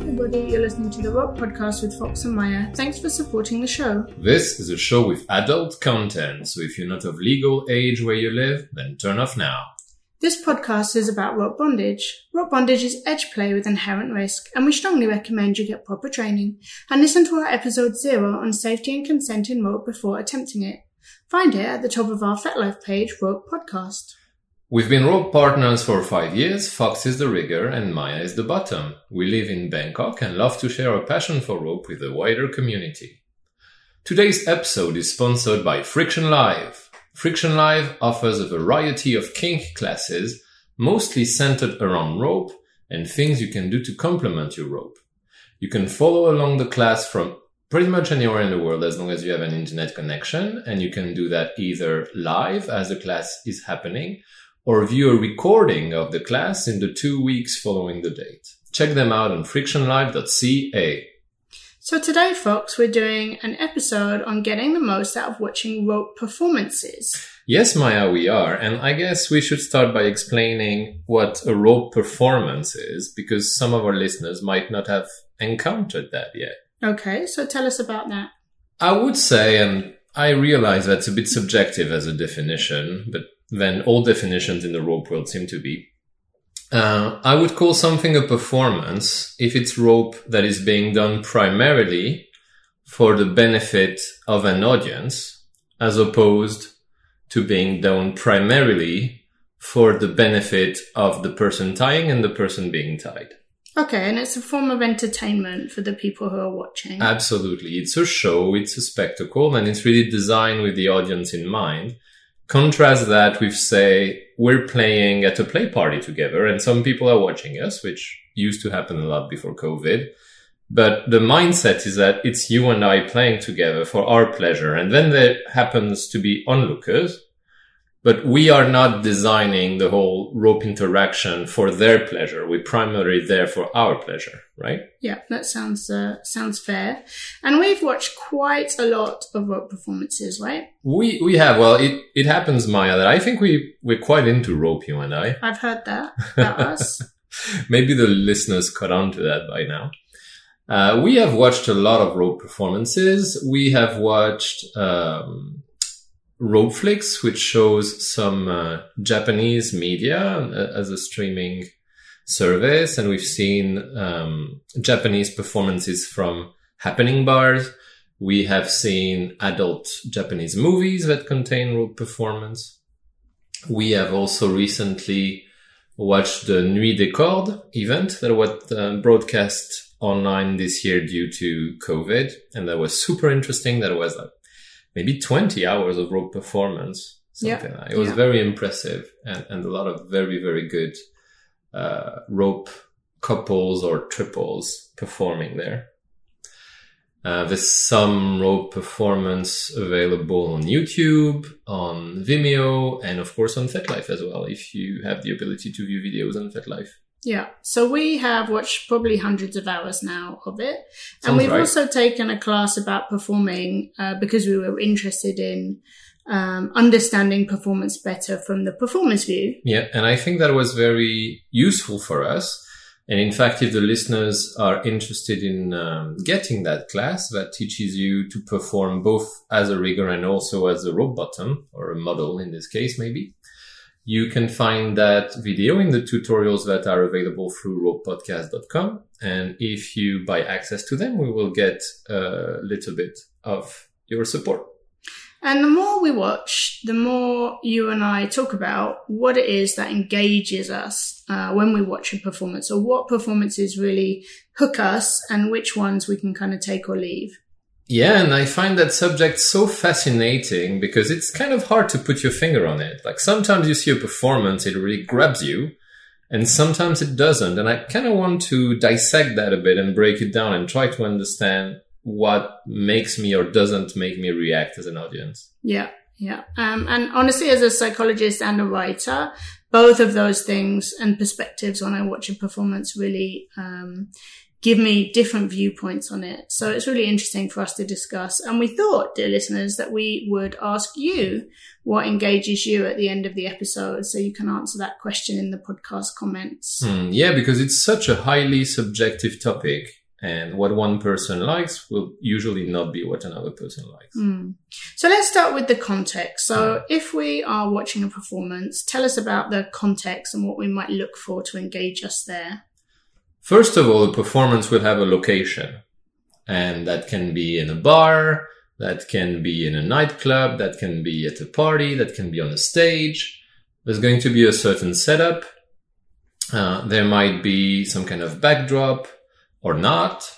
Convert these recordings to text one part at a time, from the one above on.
everybody. You're listening to the Rope Podcast with Fox and Maya. Thanks for supporting the show. This is a show with adult content, so if you're not of legal age where you live, then turn off now. This podcast is about rope bondage. Rope bondage is edge play with inherent risk, and we strongly recommend you get proper training and listen to our episode zero on safety and consent in rope before attempting it. Find it at the top of our FetLife page, Rope Podcast. We've been rope partners for five years. Fox is the rigger and Maya is the bottom. We live in Bangkok and love to share our passion for rope with the wider community. Today's episode is sponsored by Friction Live. Friction Live offers a variety of kink classes, mostly centered around rope and things you can do to complement your rope. You can follow along the class from pretty much anywhere in the world as long as you have an internet connection, and you can do that either live as the class is happening or view a recording of the class in the two weeks following the date. Check them out on frictionlive.ca. So today, folks, we're doing an episode on getting the most out of watching rope performances. Yes, Maya, we are. And I guess we should start by explaining what a rope performance is, because some of our listeners might not have encountered that yet. Okay, so tell us about that. I would say, and I realize that's a bit subjective as a definition, but then all definitions in the rope world seem to be. Uh, I would call something a performance if it's rope that is being done primarily for the benefit of an audience, as opposed to being done primarily for the benefit of the person tying and the person being tied. Okay, and it's a form of entertainment for the people who are watching. Absolutely. It's a show, it's a spectacle, and it's really designed with the audience in mind. Contrast that with, say, we're playing at a play party together and some people are watching us, which used to happen a lot before COVID. But the mindset is that it's you and I playing together for our pleasure. And then there happens to be onlookers but we are not designing the whole rope interaction for their pleasure. We're primarily there for our pleasure, right? Yeah, that sounds uh, sounds fair. And we've watched quite a lot of rope performances, right? We we have. Well, it it happens, Maya, that I think we we're quite into rope, you and I. I've heard that about us. Maybe the listeners caught on to that by now. Uh, we have watched a lot of rope performances. We have watched um, Ropeflix, which shows some uh, Japanese media uh, as a streaming service, and we've seen um, Japanese performances from happening bars. We have seen adult Japanese movies that contain rope performance. We have also recently watched the Nuit des Cordes event that was uh, broadcast online this year due to COVID, and that was super interesting. That was like maybe 20 hours of rope performance. Something yeah. like. It was yeah. very impressive and, and a lot of very, very good uh, rope couples or triples performing there. Uh, there's some rope performance available on YouTube, on Vimeo, and of course on FetLife as well, if you have the ability to view videos on FetLife. Yeah. So we have watched probably hundreds of hours now of it. Sounds and we've right. also taken a class about performing uh, because we were interested in um, understanding performance better from the performance view. Yeah. And I think that was very useful for us. And in fact, if the listeners are interested in um, getting that class that teaches you to perform both as a rigger and also as a rope bottom or a model in this case, maybe, you can find that video in the tutorials that are available through ropepodcast.com. And if you buy access to them, we will get a little bit of your support. And the more we watch, the more you and I talk about what it is that engages us uh, when we watch a performance or what performances really hook us and which ones we can kind of take or leave. Yeah, and I find that subject so fascinating because it's kind of hard to put your finger on it. Like sometimes you see a performance, it really grabs you, and sometimes it doesn't. And I kind of want to dissect that a bit and break it down and try to understand what makes me or doesn't make me react as an audience. Yeah, yeah. Um, and honestly, as a psychologist and a writer, both of those things and perspectives when I watch a performance really um, give me different viewpoints on it. So it's really interesting for us to discuss. And we thought, dear listeners, that we would ask you what engages you at the end of the episode. So you can answer that question in the podcast comments. Hmm, yeah, because it's such a highly subjective topic. And what one person likes will usually not be what another person likes. Mm. So let's start with the context. So if we are watching a performance, tell us about the context and what we might look for to engage us there. First of all, a performance will have a location and that can be in a bar, that can be in a nightclub, that can be at a party, that can be on a stage. There's going to be a certain setup. Uh, there might be some kind of backdrop or not.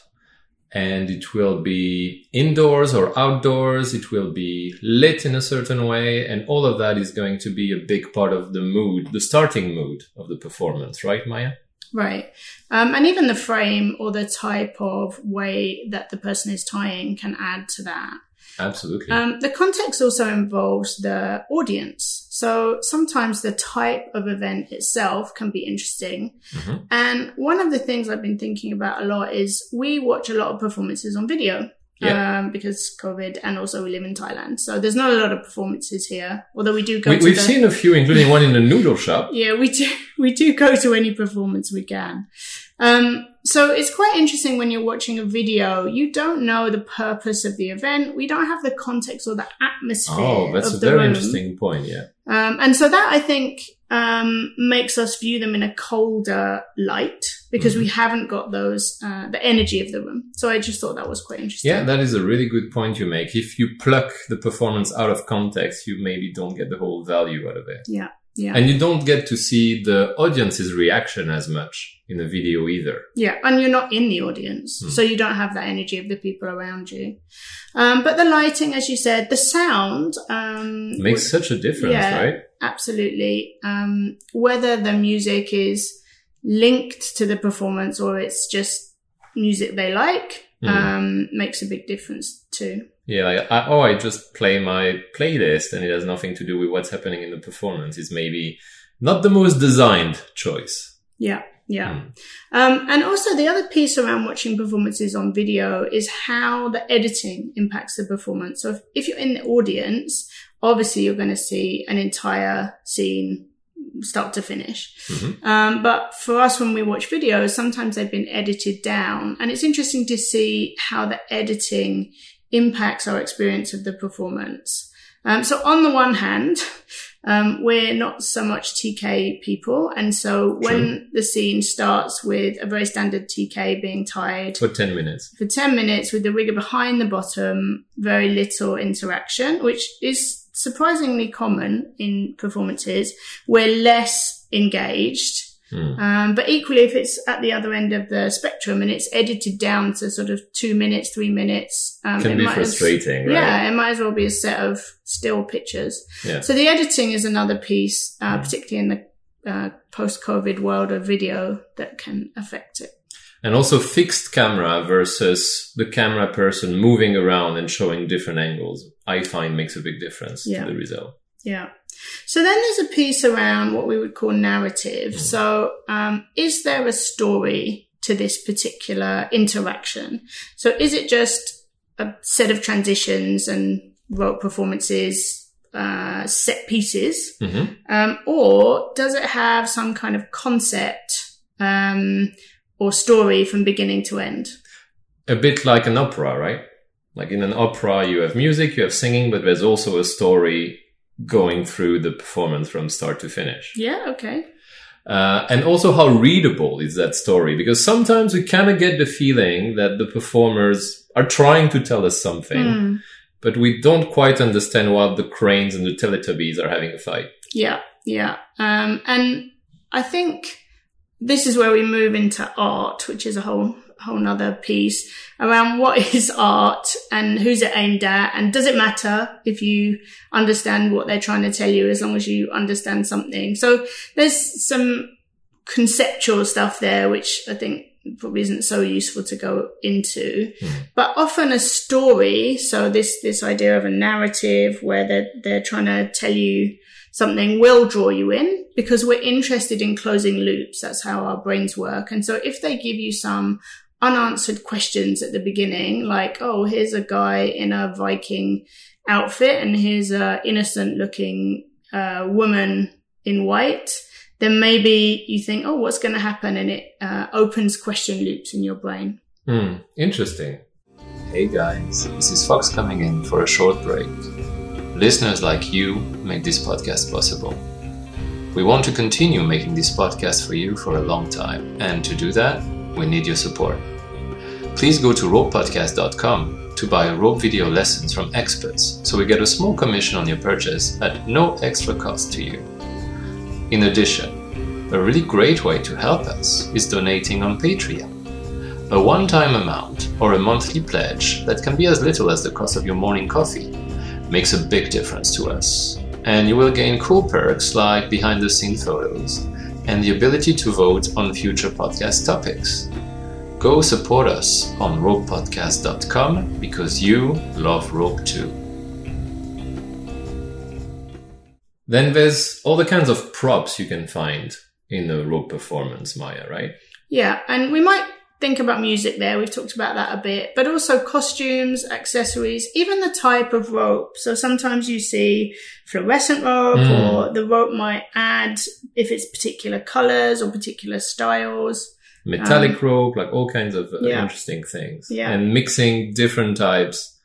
And it will be indoors or outdoors. It will be lit in a certain way. And all of that is going to be a big part of the mood, the starting mood of the performance, right, Maya? Right. Um, and even the frame or the type of way that the person is tying can add to that. Absolutely. Um, the context also involves the audience. So sometimes the type of event itself can be interesting. Mhm. And one of the things I've been thinking about a lot is we watch a lot of performances on video. Yeah. Um, because COVID and also we live in Thailand. So there's not a lot of performances here, although we do go We, we've the- seen a few, including one in the noodle shop. yeah, we do. We do go to any performance we can. Um, so it's quite interesting when you're watching a video. You don't know the purpose of the event. We don't have the context or the atmosphere. Oh, that's a very room. interesting point. Yeah. Um, and so that I think um, makes us view them in a colder light because Mm-hmm. we haven't got those uh, the energy of the room. So I just thought that was quite interesting. Yeah, that is a really good point you make. If you pluck the performance out of context, you maybe don't get the whole value out of it. yeah, yeah, And you don't get to see the audience's reaction as much in the video either. yeah. And you're not in the audience, Hmm. so you don't have that energy of the people around you. Um, but the lighting, as you said, the sound um, makes such a difference, Yeah. right? absolutely um, whether the music is linked to the performance or it's just music they like um, makes a big difference too Yeah, like, I, oh, I just play my playlist and it has nothing to do with what's happening in the performance. It's maybe not the most designed choice. yeah yeah Mm. um, and also the other piece around watching performances on video is how the editing impacts the performance so if, if you're in the audience obviously you're going to see an entire scene start to finish Mhm. Um, but for us, when we watch videos, sometimes they've been edited down, and it's interesting to see how the editing impacts our experience of the performance. Um, so on the one hand, um, we're not so much TK people, and so when the scene starts with a very standard TK being tied For 10 minutes. for 10 minutes with the rigger behind the bottom, very little interaction, which is surprisingly common in performances. We're less engaged. Hmm. Um, but equally, if it's at the other end of the spectrum and it's edited down to sort of two minutes, three minutes, um, Can it be might as- frustrating, right? yeah, it might as well be a set of still pictures. Yeah. So the editing is another piece, uh, particularly in the uh, post-COVID world of video that can affect it. And also fixed camera versus the camera person moving around and showing different angles, I find makes a big difference Yeah. to the result. Yeah. So then there's a piece around what we would call narrative. So, um, is there a story to this particular interaction? So is it just a set of transitions and rote performances, uh, set pieces? hmm Um, or does it have some kind of concept, um, or story from beginning to end? A bit like an opera, right? Like in an opera, you have music, you have singing, but there's also a story going through the performance from start to finish. Yeah. Okay. Uh, and also how readable is that story? Because sometimes we kind of get the feeling that the performers are trying to tell us something, Hmm. but we don't quite understand why the cranes and the Teletubbies are having a fight. Yeah, yeah. Um, and I think this is where we move into art, which is a whole whole nother piece around what is art and who's it aimed at and does it matter if you understand what they're trying to tell you as long as you understand something. So there's some conceptual stuff there which I think probably isn't so useful to go into. Hmm. But often a story, so this this idea of a narrative where they're they're trying to tell you something will draw you in because we're interested in closing loops. That's how our brains work. And so if they give you some unanswered questions at the beginning, like, oh, here's a guy in a Viking outfit and here's a innocent looking uh, woman in white, then maybe you think, oh, what's going to happen? And it uh, opens question loops in your brain. Hmm, interesting. Hey guys, this is Fox coming in for a short break. Listeners like you make this podcast possible. We want to continue making this podcast for you for a long time, and to do that, we need your support. Please go to ropepodcast.com to buy rope video lessons from experts so we get a small commission on your purchase at no extra cost to you. In addition, a really great way to help us is donating on Patreon. A one time amount or a monthly pledge that can be as little as the cost of your morning coffee makes a big difference to us. And you will gain cool perks like behind the scenes photos and the ability to vote on future podcast topics. Go support us on ropepodcast.com because you love rope too. Then there's all the kinds of props you can find in a rope performance, Maya, right? Yeah, and we might think about music there. We've talked about that a bit, but also costumes, accessories, even the type of rope. So sometimes you see fluorescent rope Mm. or the rope might add if it's particular colors or particular styles. Metallic rope, like all kinds of uh, yeah. interesting things. Yeah. And mixing different types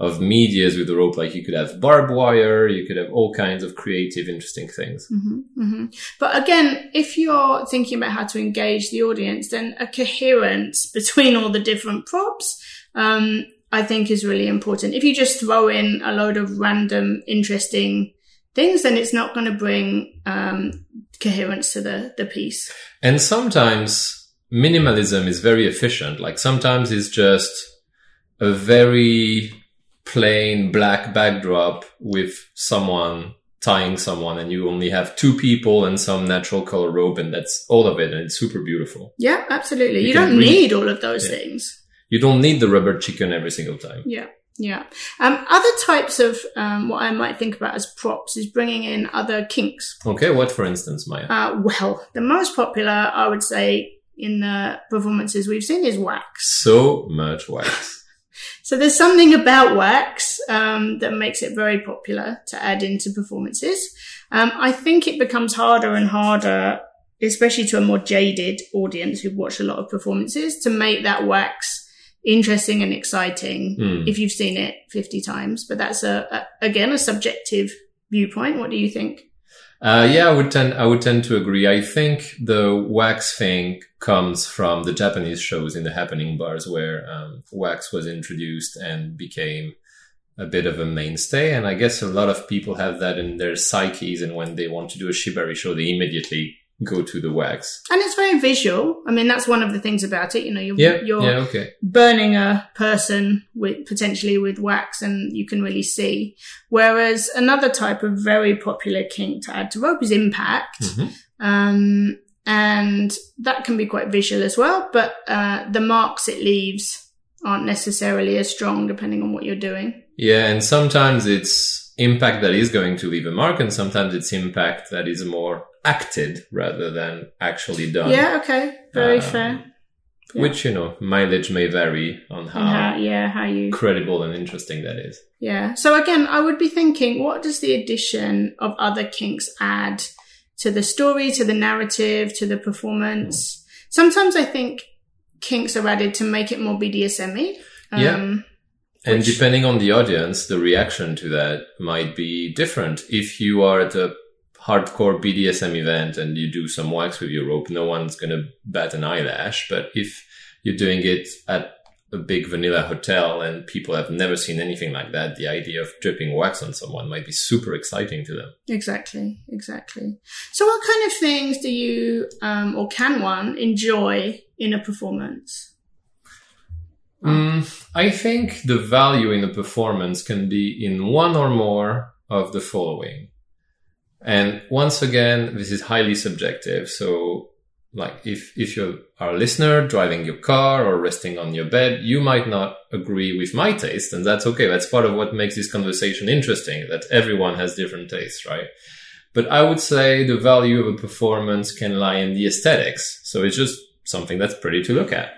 of medias with the rope, like you could have barbed wire, you could have all kinds of creative, interesting things. hmm hmm But again, if you're thinking about how to engage the audience, then a coherence between all the different props, um, I think is really important. If you just throw in a load of random, interesting things, then it's not going to bring um, coherence to the the piece. And sometimes minimalism is very efficient. Like sometimes it's just a very plain black backdrop with someone tying someone and you only have two people and some natural color rope and that's all of it and it's super beautiful. Yeah, absolutely. You You, don't really- need all of those Yeah. things. You don't need the rubber chicken every single time. Yeah, yeah. Um, other types of um, what I might think about as props is bringing in other kinks. Okay, what for instance, Maya? Uh, well, the most popular, I would say, in the performances we've seen is wax. So much wax. So there's something about wax um, that makes it very popular to add into performances. Um, I think it becomes harder and harder, especially to a more jaded audience who've watched a lot of performances, to make that wax interesting and exciting Hmm. if you've seen it 50 times. But that's a, a again a subjective viewpoint. What do you think? Uh, yeah, I would tend I would tend to agree. I think the wax thing comes from the Japanese shows in the happening bars where um, wax was introduced and became a bit of a mainstay. And I guess a lot of people have that in their psyches. And when they want to do a shibari show, they immediately go to the wax. And it's very visual. I mean, that's one of the things about it. You know, you're, you're yeah, okay. burning a person with potentially with wax and you can really see. Whereas another type of very popular kink to add to rope is impact. Mhm. Um, and that can be quite visual as well, but, uh, the marks it leaves aren't necessarily as strong depending on what you're doing. Yeah, and sometimes it's impact that is going to leave a mark, and sometimes it's impact that is more acted rather than actually done. Yeah. Okay. Very Um, fair. Yeah. Which, you know, mileage may vary on how how, yeah, how you credible and interesting that is. Yeah. So again, I would be thinking, what does the addition of other kinks add to the story, to the narrative, to the performance? Sometimes I think kinks are added to make it more BDSM-y. Yeah. Um, And Which- depending on the audience, the reaction to that might be different. If you are at a hardcore BDSM event and you do some wax with your rope, no one's going to bat an eyelash. But if you're doing it at a big vanilla hotel and people have never seen anything like that, the idea of dripping wax on someone might be super exciting to them. Exactly. Exactly. So what kind of things do you, um, or can one enjoy in a performance? Mm, I think the value in a performance can be in one or more of the following. And once again, this is highly subjective. So, like, if, if you are a listener driving your car or resting on your bed, you might not agree with my taste. And that's okay. That's part of what makes this conversation interesting, that everyone has different tastes, right? But I would say the value of a performance can lie in the aesthetics. So it's just something that's pretty to look at.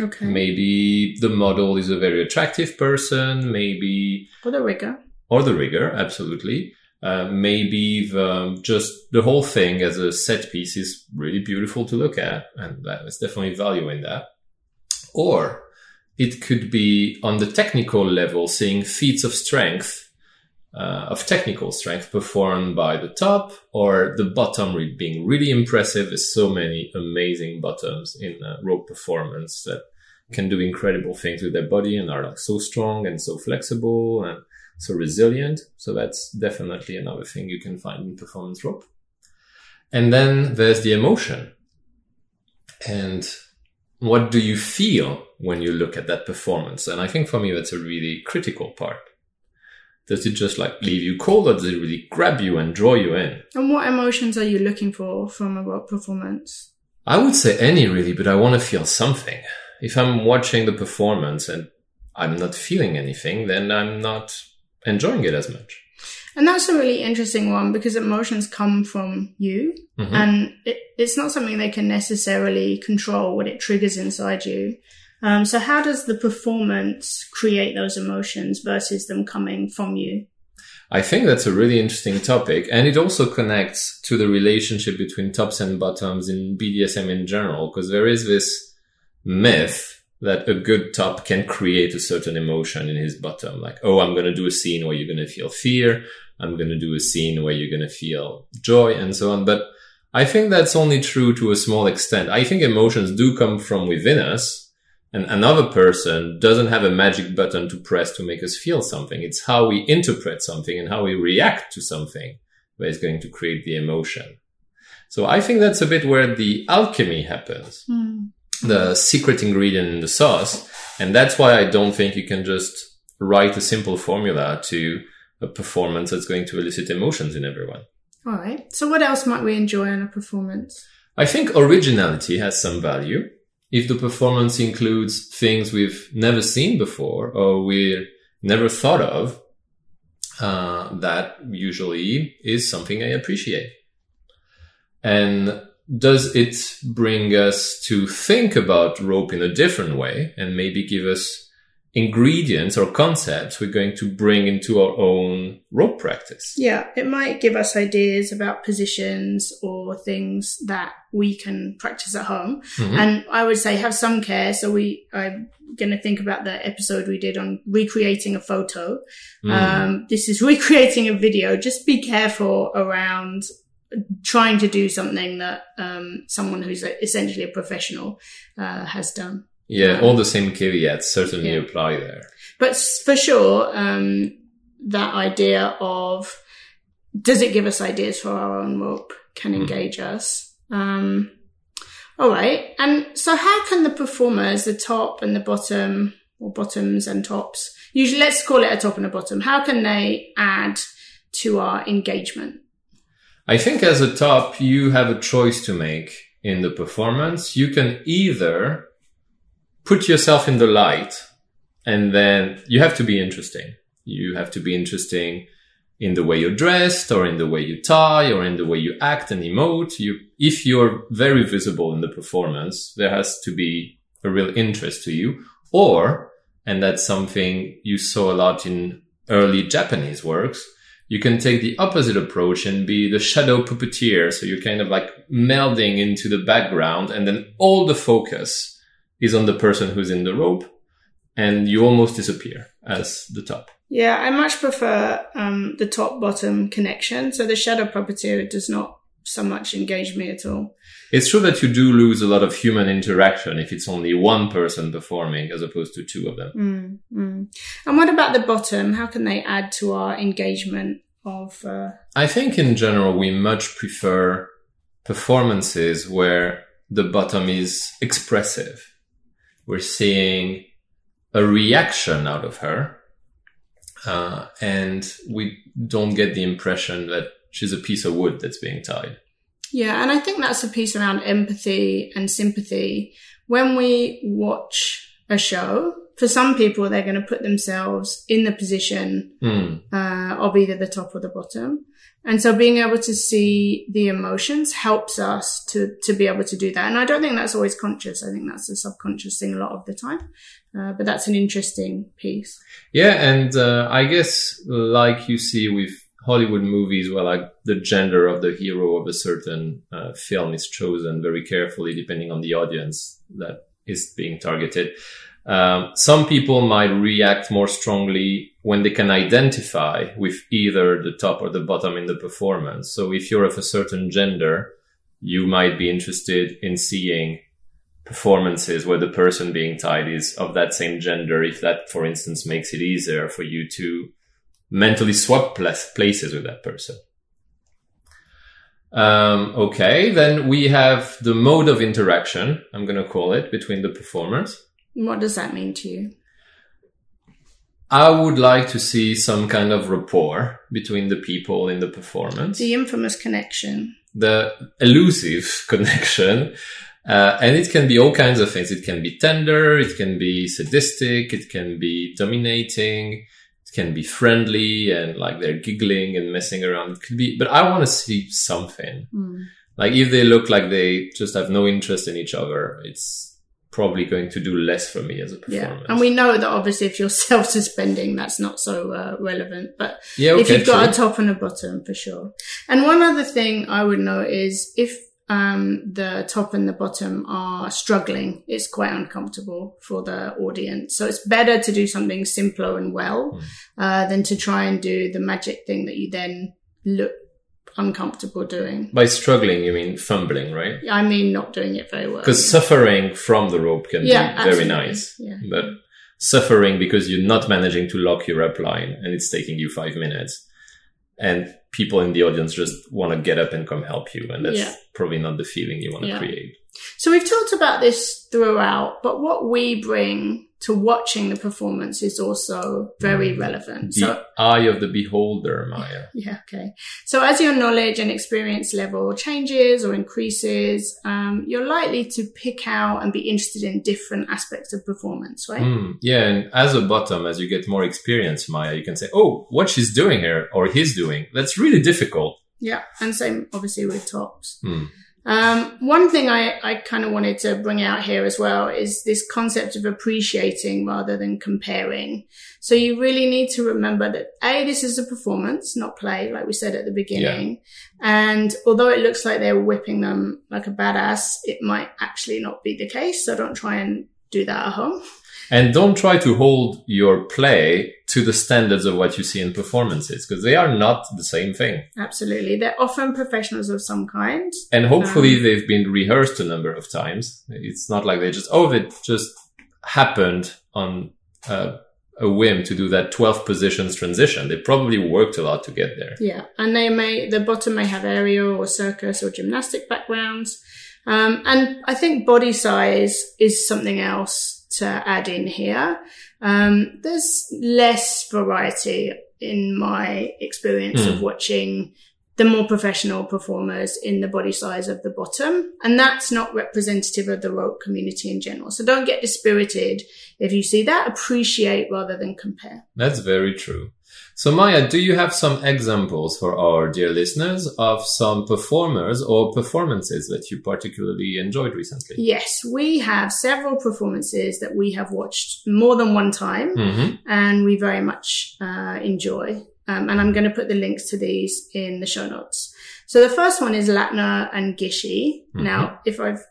Okay. Maybe the model is a very attractive person, maybe, Or the rigger. or the rigger, absolutely. Uh, maybe the, just the whole thing as a set piece is really beautiful to look at, and there's definitely value in that. Or it could be on the technical level, seeing feats of strength, uh, of technical strength performed by the top or the bottom being really impressive. There's so many amazing bottoms in uh, rope performance that can do incredible things with their body and are like so strong and so flexible and so resilient. So that's definitely another thing you can find in performance rope. And then there's the emotion. And what do you feel when you look at that performance? And I think for me, that's a really critical part. Does it just like leave you cold or does it really grab you and draw you in? And what emotions are you looking for from a rope performance? I would say any really, but I want to feel something. If I'm watching the performance and I'm not feeling anything, then I'm not enjoying it as much. And that's a really interesting one because emotions come from you Mhm. and it, it's not something they can necessarily control what it triggers inside you. Um, so how does the performance create those emotions versus them coming from you? I think that's a really interesting topic, and it also connects to the relationship between tops and bottoms in BDSM in general, because there is this myth that a good top can create a certain emotion in his bottom. Like, oh, I'm going to do a scene where you're going to feel fear. I'm going to do a scene where you're going to feel joy and so on. But I think that's only true to a small extent. I think emotions do come from within us. And another person doesn't have a magic button to press to make us feel something. It's how we interpret something and how we react to something that is going to create the emotion. So I think that's a bit where the alchemy happens hmm. The secret ingredient in the sauce. And that's why I don't think you can just write a simple formula to a performance that's going to elicit emotions in everyone. All right. So what else might we enjoy in a performance? I think originality has some value. If the performance includes things we've never seen before or we never thought of, uh, that usually is something I appreciate. And does it bring us to think about rope in a different way and maybe give us ingredients or concepts we're going to bring into our own rope practice? Yeah, it might give us ideas about positions or things that we can practice at home. Mhm. And I would say have some care. So we, I'm going to think about the episode we did on recreating a photo. Mm. Um, this is recreating a video. Just be careful around trying to do something that um, someone who's essentially a professional uh, has done. yeah, um, all the same caveats certainly yeah. apply there. But for sure, um, that idea of does it give us ideas for our own rope can Mhm. engage us. Um, all right. And so, how can the performers, the top and the bottom, or bottoms and tops, usually let's call it a top and a bottom, how can they add to our engagement? I think as a top, you have a choice to make in the performance. You can either put yourself in the light and then you have to be interesting. You have to be interesting in the way you're dressed or in the way you tie or in the way you act and emote. You, if you're very visible in the performance, there has to be a real interest to you or, and that's something you saw a lot in early Japanese works, you can take the opposite approach and be the shadow puppeteer. So you're kind of like melding into the background and then all the focus is on the person who's in the rope and you almost disappear as the top. Yeah, I much prefer um, the top bottom connection. So the shadow puppeteer does not so much engage me at all. It's true that you do lose a lot of human interaction if it's only one person performing as opposed to two of them. Mm, mm. And what about the bottom? How can they add to our engagement of? Uh, I think in general, we much prefer performances where the bottom is expressive. We're seeing a reaction out of her. Uh, and we don't get the impression that she's a piece of wood that's being tied. Yeah, and I think that's a piece around empathy and sympathy. When we watch a show, for some people, they're going to put themselves in the position Mm. uh, of either the top or the bottom. And so being able to see the emotions helps us to, to be able to do that. And I don't think that's always conscious. I think that's a subconscious thing a lot of the time. Uh, but that's an interesting piece. Yeah, and uh, I guess like you see with Hollywood movies, where like the gender of the hero of a certain uh, film is chosen very carefully, depending on the audience that is being targeted. Um, some people might react more strongly when they can identify with either the top or the bottom in the performance. So if you're of a certain gender, you might be interested in seeing performances where the person being tied is of that same gender, if that, for instance, makes it easier for you to mentally swap places with that person. Um, okay, then we have the mode of interaction, I'm going to call it, between the performers. What does that mean to you? I would like to see some kind of rapport between the people in the performance. The infamous connection. the elusive connection. Uh, and it can be all kinds of things. It can be tender, it can be sadistic, it can be dominating, can be friendly and like they're giggling and messing around. It could be, but I want to see something. Mm. Like if they look like they just have no interest in each other, it's probably going to do less for me as a Yeah. performance. And we know that obviously if you're self-suspending, that's not so uh, relevant. But yeah, if you've got true. a top and a bottom for sure. And one other thing I would know is if um, the top and the bottom are struggling, it's quite uncomfortable for the audience. So it's better to do something simpler and well Mm. uh, than to try and do the magic thing that you then look uncomfortable doing. By struggling, you mean fumbling, right? I mean, not doing it very well. Because suffering from the rope can Yeah, be very absolutely. nice. Yeah. But suffering because you're not managing to lock your up line and it's taking you five minutes. And people in the audience just want to get up and come help you. And that's Yeah. probably not the feeling you want to Yeah. create. So we've talked about this throughout, but what we bring to watching the performance is also very relevant. The So eye of the beholder, Maya. Yeah, okay. So as your knowledge and experience level changes or increases, um, you're likely to pick out and be interested in different aspects of performance, right? Mm, yeah, and as a bottom, as you get more experience, Maya, you can say, "Oh, what she's doing here or he's doing." That's really difficult. Yeah, and same obviously with tops. Hmm. Um, one thing I, I kind of wanted to bring out here as well is this concept of appreciating rather than comparing. So you really need to remember that A, this is a performance, not play, like we said at the beginning. And although it looks like they're whipping them like a badass, it might actually not be the case. So don't try and do that at home. And don't try to hold your play to the standards of what you see in performances because they are not the same thing. Absolutely. They're often professionals of some kind. And hopefully Um, they've been rehearsed a number of times. It's not like they just, oh, it just happened on uh, a whim to do that 12 positions transition. They probably worked a lot to get there. Yeah, and they may the bottom may have aerial or circus or gymnastic backgrounds, um, and I think body size is something else to add in here. Um, there's less variety in my experience of Hmm. watching the more professional performers in the body size of the bottom, and that's not representative of the rope community in general. So don't get dispirited if you see that. Appreciate rather than compare. That's very true. So Maya, do you have some examples for our dear listeners of some performers or performances that you particularly enjoyed recently? Yes, we have several performances that we have watched more than one time hmm and we very much uh, enjoy. Um, and I'm going to put the links to these in the show notes. So the first one is Latner and Gishi. Mhm. Now, if I've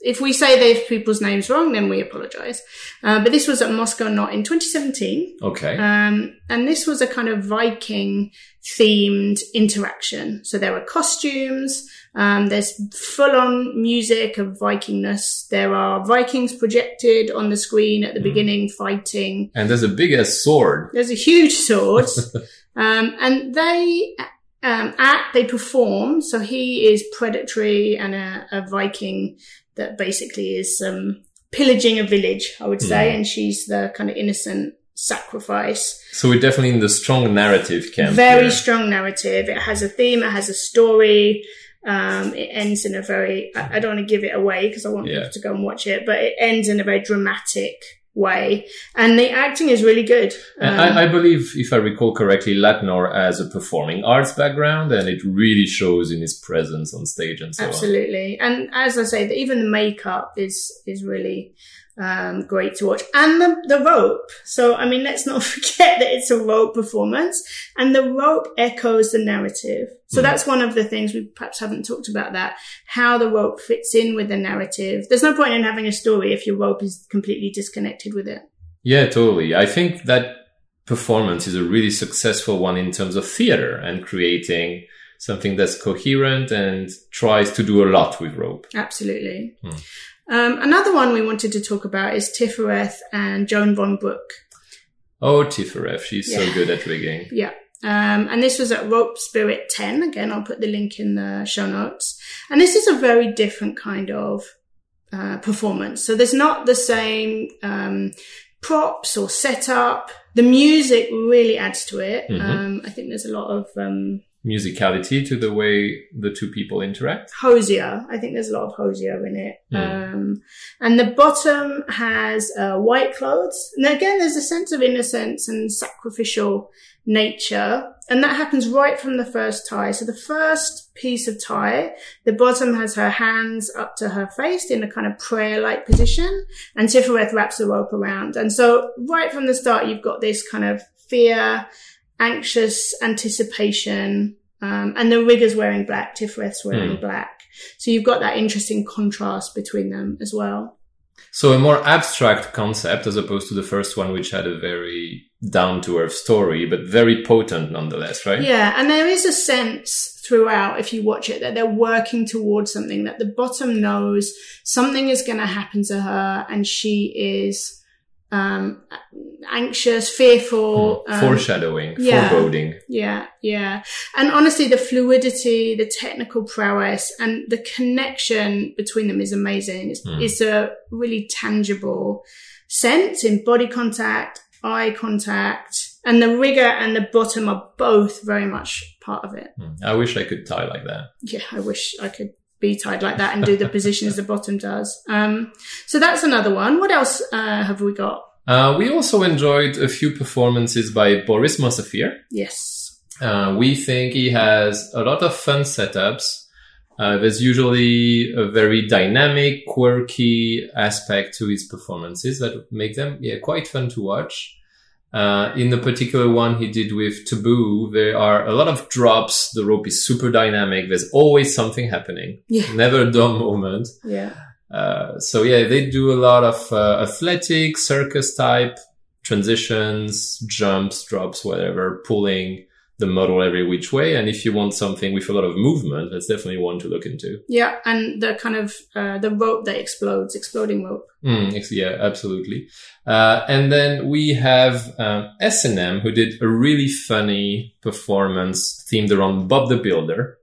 if we say those people's names wrong, then we apologize. Uh, but this was at Moscow Not in 2017. Okay. Um, and this was a kind of Viking themed interaction. So there were costumes, um, there's full on music of Vikingness. There are Vikings projected on the screen at the Mm. beginning fighting. and there's a big ass sword. There's a huge sword. um, and they, um, act, they perform. So he is predatory and a, a Viking that basically is, um, pillaging a village, I would say. Mm. And she's the kind of innocent sacrifice. So we're definitely in the strong narrative camp. Very strong narrative. It has a theme. It has a story. Um, it ends in a very, I, I don't want to give it away because I want Yeah. people to go and watch it, but it ends in a very dramatic way. And the acting is really good. Um, I, I believe, if I recall correctly, Latnor has a performing arts background, and it really shows in his presence on stage and so on. Absolutely. And as I say, the- even the makeup is is really um, great to watch. And the, the rope. So, I mean, let's not forget that it's a rope performance and the rope echoes the narrative. So Mhm. that's one of the things we perhaps haven't talked about that, how the rope fits in with the narrative. There's no point in having a story if your rope is completely disconnected with it. Yeah, totally. I think that performance is a really successful one in terms of theater and creating something that's coherent and tries to do a lot with rope. Absolutely. Hmm. Um, another one we wanted to talk about is Tifereth and Joan von Brook. Oh, Tifereth, she's so good at rigging. Yeah. Um, and this was at Rope Spirit 10. Again, I'll put the link in the show notes. And this is a very different kind of uh, performance. So there's not the same um, props or setup. The music really adds to it. Mhm. Um, I think there's a lot of um, Musicality to the way the two people interact. Hozier. I think there's a lot of Hozier in it. Hmm. Um, and the bottom has uh, white clothes. And again, there's a sense of innocence and sacrificial nature. And that happens right from the first tie. So the first piece of tie, the bottom has her hands up to her face in a kind of prayer-like position. And Tifereth wraps the rope around. And so right from the start, you've got this kind of fear, anxious anticipation, um, and the rigger's wearing black, Tifereth's wearing Hmm. black. So you've got that interesting contrast between them as well. So a more abstract concept as opposed to the first one, which had a very down to earth story, but very potent nonetheless, right? Yeah, and there is a sense throughout, if you watch it, that they're working towards something, that the bottom knows something is going to happen to her and she is um, anxious, fearful. Hmm. um, Foreshadowing, yeah. foreboding. Yeah, yeah. And honestly, the fluidity, the technical prowess, and the connection between them is amazing. It's, Mm. it's a really tangible sense in body contact, eye contact, and the rigger and the bottom are both very much part of it. Hmm. I wish I could tie like that. Yeah, I wish I could be tied like that and do the positions the bottom does. Um, so that's another one. What else uh, have we got? Uh, we also enjoyed a few performances by Boris Mosafir. Yes. Uh, we think he has a lot of fun setups. Uh, there's usually a very dynamic, quirky aspect to his performances that make them, yeah, quite fun to watch. Uh, in the particular one he did with Taboo, there are a lot of drops. The rope is super dynamic. There's always something happening. Yeah. Never a dull moment. Yeah. Uh, so yeah, they do a lot of uh, athletic, circus type transitions, jumps, drops, whatever, pulling the model every which way. And if you want something with a lot of movement, that's definitely one to look into. Yeah, and the kind of uh, the rope that explodes, exploding rope. Mm, yeah, absolutely. Uh, and then we have um, S&M who did a really funny performance themed around Bob the Builder.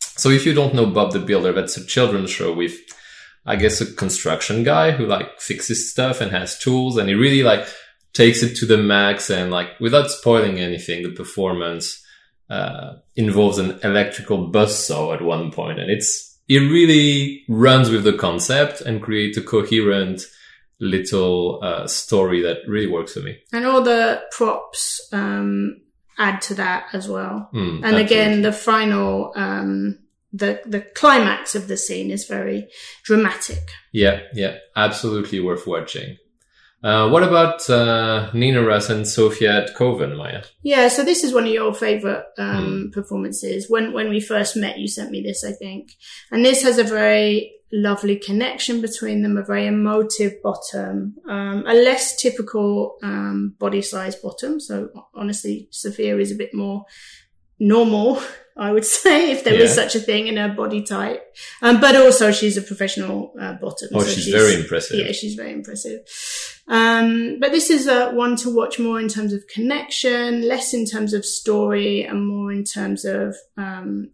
So if you don't know Bob the Builder, that's a children's show with, I guess, a construction guy who like fixes stuff and has tools, and he really like takes it to the max. And like without spoiling anything, the performance uh, involves an electrical buzz saw at one point, and it's it really runs with the concept and creates a coherent little uh, story that really works for me. And all the props um, add to that as well. Mm, And again, the final, um, the the climax of the scene is very dramatic. yeah, yeah, absolutely worth watching. Uh, what about uh, Nina Russ and Sophia at Coven, Maya? Yeah, so this is one of your favorite um, performances. When when we first met, you sent me this, I think, and this has a very lovely connection between them. A very emotive bottom, um, a less typical um, body size bottom. So honestly, Sophia is a bit more normal, I would say, if there Yeah. such a thing in her body type. Um, but also, she's a professional uh, bottom. Oh, so she's very impressive. Yeah, she's very impressive. Um, but this is a one to watch more in terms of connection, less in terms of story, and more in terms of um,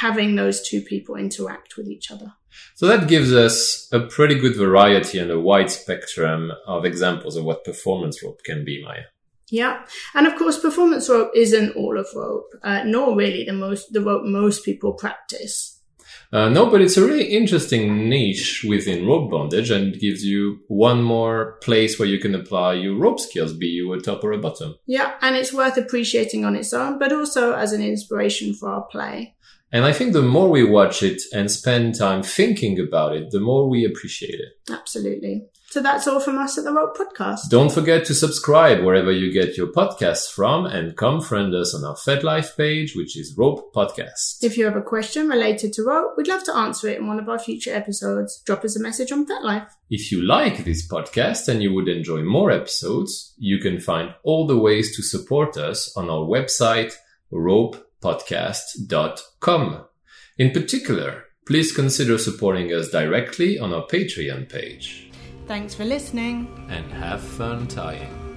having those two people interact with each other. So that gives us a pretty good variety and a wide spectrum of examples of what performance rope can be, Maya. Yeah, and of course, performance rope isn't all of rope, uh, nor really the most the rope most people practice. Uh, no, but it's a really interesting niche within rope bondage and it gives you one more place where you can apply your rope skills, be you a top or a bottom. Yeah, and it's worth appreciating on its own, but also as an inspiration for our play. And I think the more we watch it and spend time thinking about it, the more we appreciate it. Absolutely. So that's all from us at the Rope Podcast. Don't forget to subscribe wherever you get your podcasts from and come friend us on our FetLife page, which is Rope Podcast. If you have a question related to rope, we'd love to answer it in one of our future episodes. Drop us a message on FetLife. If you like this podcast and you would enjoy more episodes, you can find all the ways to support us on our website, ropepodcast.com. In particular, please consider supporting us directly on our Patreon page. Thanks for listening. And have fun tying.